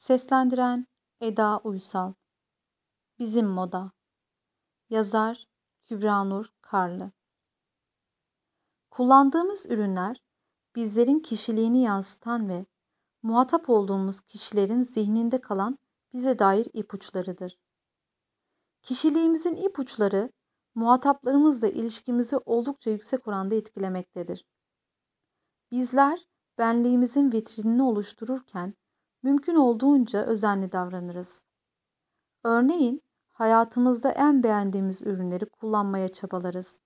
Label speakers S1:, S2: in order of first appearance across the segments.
S1: Seslendiren Eda Uysal Bizim Moda Yazar Kübra Nur Karlı Kullandığımız ürünler bizlerin kişiliğini yansıtan ve muhatap olduğumuz kişilerin zihninde kalan bize dair ipuçlarıdır. Kişiliğimizin ipuçları muhataplarımızla ilişkimizi oldukça yüksek oranda etkilemektedir. Bizler benliğimizin vitrinini oluştururken mümkün olduğunca özenli davranırız. Örneğin hayatımızda en beğendiğimiz ürünleri kullanmaya çabalarız.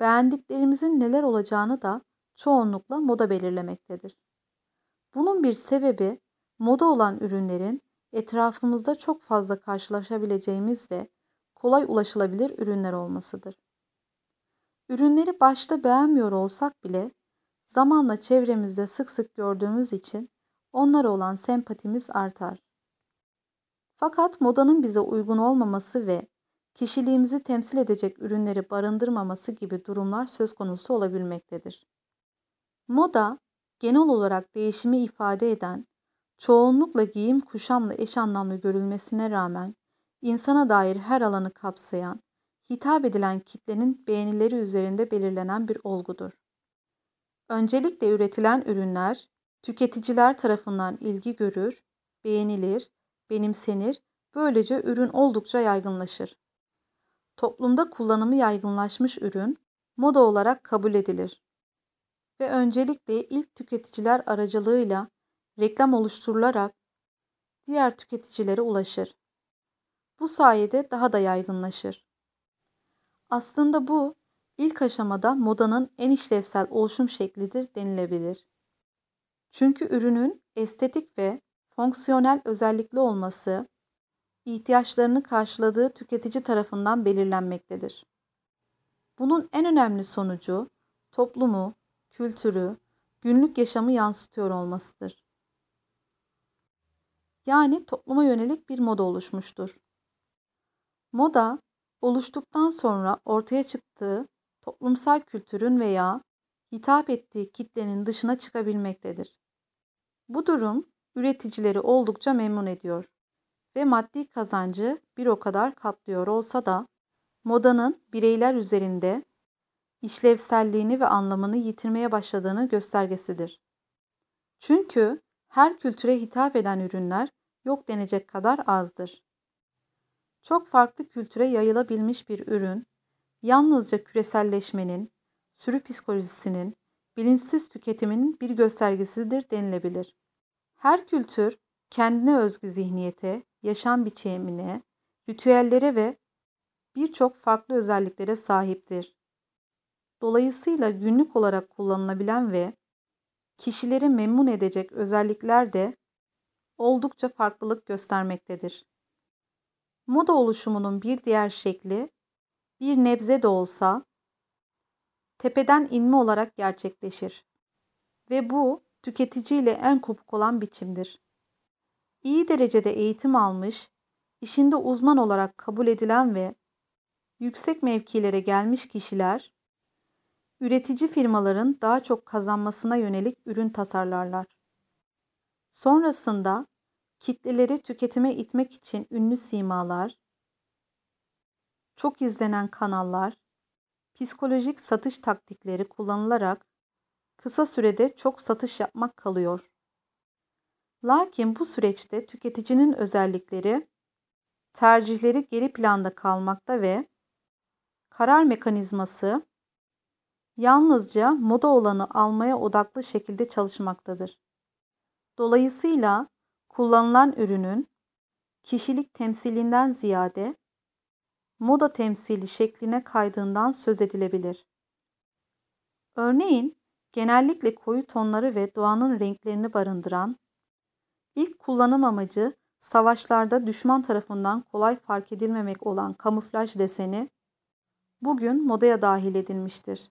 S1: Beğendiklerimizin neler olacağını da çoğunlukla moda belirlemektedir. Bunun bir sebebi moda olan ürünlerin etrafımızda çok fazla karşılaşabileceğimiz ve kolay ulaşılabilir ürünler olmasıdır. Ürünleri başta beğenmiyor olsak bile zamanla çevremizde sık sık gördüğümüz için onlara olan sempatimiz artar. Fakat modanın bize uygun olmaması ve kişiliğimizi temsil edecek ürünleri barındırmaması gibi durumlar söz konusu olabilmektedir. Moda, genel olarak değişimi ifade eden, çoğunlukla giyim kuşamla eş anlamlı görülmesine rağmen insana dair her alanı kapsayan, hitap edilen kitlenin beğenileri üzerinde belirlenen bir olgudur. Öncelikle üretilen ürünler tüketiciler tarafından ilgi görür, beğenilir, benimsenir, böylece ürün oldukça yaygınlaşır. Toplumda kullanımı yaygınlaşmış ürün moda olarak kabul edilir ve öncelikle ilk tüketiciler aracılığıyla reklam oluşturularak diğer tüketicilere ulaşır. Bu sayede daha da yaygınlaşır. Aslında bu ilk aşamada modanın en işlevsel oluşum şeklidir denilebilir. Çünkü ürünün estetik ve fonksiyonel özellikli olması ihtiyaçlarını karşıladığı tüketici tarafından belirlenmektedir. Bunun en önemli sonucu toplumu, kültürü, günlük yaşamı yansıtıyor olmasıdır. Yani topluma yönelik bir moda oluşmuştur. Moda, oluştuktan sonra ortaya çıktığı toplumsal kültürün veya hitap ettiği kitlenin dışına çıkabilmektedir. Bu durum üreticileri oldukça memnun ediyor ve maddi kazancı bir o kadar katlıyor olsa da modanın bireyler üzerinde işlevselliğini ve anlamını yitirmeye başladığını göstergesidir. Çünkü her kültüre hitap eden ürünler yok denecek kadar azdır. Çok farklı kültüre yayılabilmiş bir ürün, yalnızca küreselleşmenin, sürü psikolojisinin, bilinçsiz tüketimin bir göstergesidir denilebilir. Her kültür kendine özgü zihniyete, yaşam biçimine, ritüellere ve birçok farklı özelliklere sahiptir. Dolayısıyla günlük olarak kullanılabilen ve kişileri memnun edecek özellikler de oldukça farklılık göstermektedir. Moda oluşumunun bir diğer şekli bir nebze de olsa tepeden inme olarak gerçekleşir. Ve bu tüketiciyle en kopuk olan biçimdir. İyi derecede eğitim almış, işinde uzman olarak kabul edilen ve yüksek mevkilere gelmiş kişiler, üretici firmaların daha çok kazanmasına yönelik ürün tasarlarlar. Sonrasında kitleleri tüketime itmek için ünlü simalar, çok izlenen kanallar, psikolojik satış taktikleri kullanılarak kısa sürede çok satış yapmak kalıyor. Lakin bu süreçte tüketicinin özellikleri, tercihleri geri planda kalmakta ve karar mekanizması yalnızca moda olanı almaya odaklı şekilde çalışmaktadır. Dolayısıyla kullanılan ürünün kişilik temsilinden ziyade moda temsili şekline kaydığından söz edilebilir. Örneğin genellikle koyu tonları ve doğanın renklerini barındıran, ilk kullanım amacı savaşlarda düşman tarafından kolay fark edilmemek olan kamuflaj deseni bugün modaya dahil edilmiştir.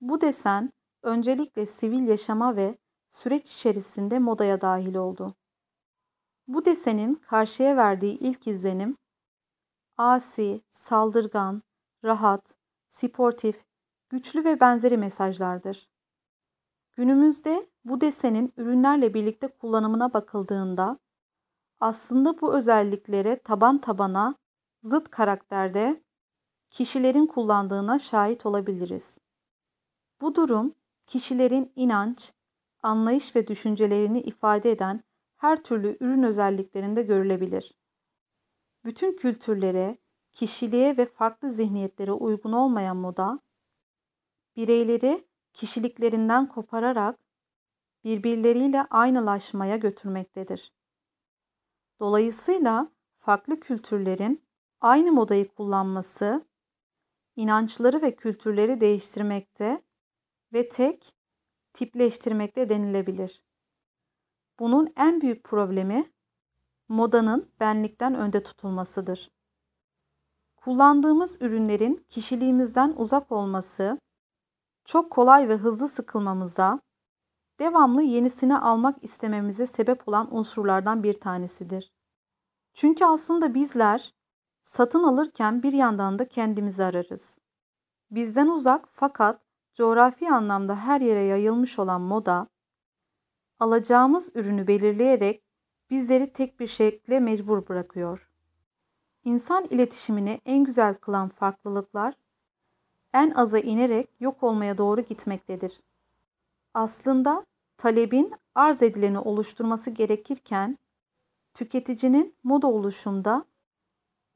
S1: Bu desen öncelikle sivil yaşama ve süreç içerisinde modaya dahil oldu. Bu desenin karşıya verdiği ilk izlenim asi, saldırgan, rahat, sportif, güçlü ve benzeri mesajlardır. Günümüzde bu desenin ürünlerle birlikte kullanımına bakıldığında aslında bu özelliklere taban tabana zıt karakterde kişilerin kullandığına şahit olabiliriz. Bu durum kişilerin inanç, anlayış ve düşüncelerini ifade eden her türlü ürün özelliklerinde görülebilir. Bütün kültürlere, kişiliğe ve farklı zihniyetlere uygun olmayan moda, bireyleri kişiliklerinden kopararak birbirleriyle aynılaşmaya götürmektedir. Dolayısıyla farklı kültürlerin aynı modayı kullanması, inançları ve kültürleri değiştirmekte ve tek tipleştirmekte denilebilir. Bunun en büyük problemi modanın benlikten önde tutulmasıdır. Kullandığımız ürünlerin kişiliğimizden uzak olması, çok kolay ve hızlı sıkılmamıza, devamlı yenisini almak istememize sebep olan unsurlardan bir tanesidir. Çünkü aslında bizler satın alırken bir yandan da kendimizi ararız. Bizden uzak fakat coğrafi anlamda her yere yayılmış olan moda, alacağımız ürünü belirleyerek bizleri tek bir şekle mecbur bırakıyor. İnsan iletişimini en güzel kılan farklılıklar en aza inerek yok olmaya doğru gitmektedir. Aslında talebin arz edileni oluşturması gerekirken tüketicinin moda oluşumda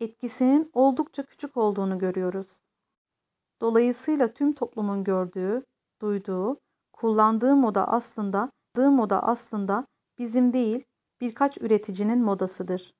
S1: etkisinin oldukça küçük olduğunu görüyoruz. Dolayısıyla tüm toplumun gördüğü, duyduğu, kullandığı moda aslında, moda aslında bizim değil, birkaç üreticinin modasıdır.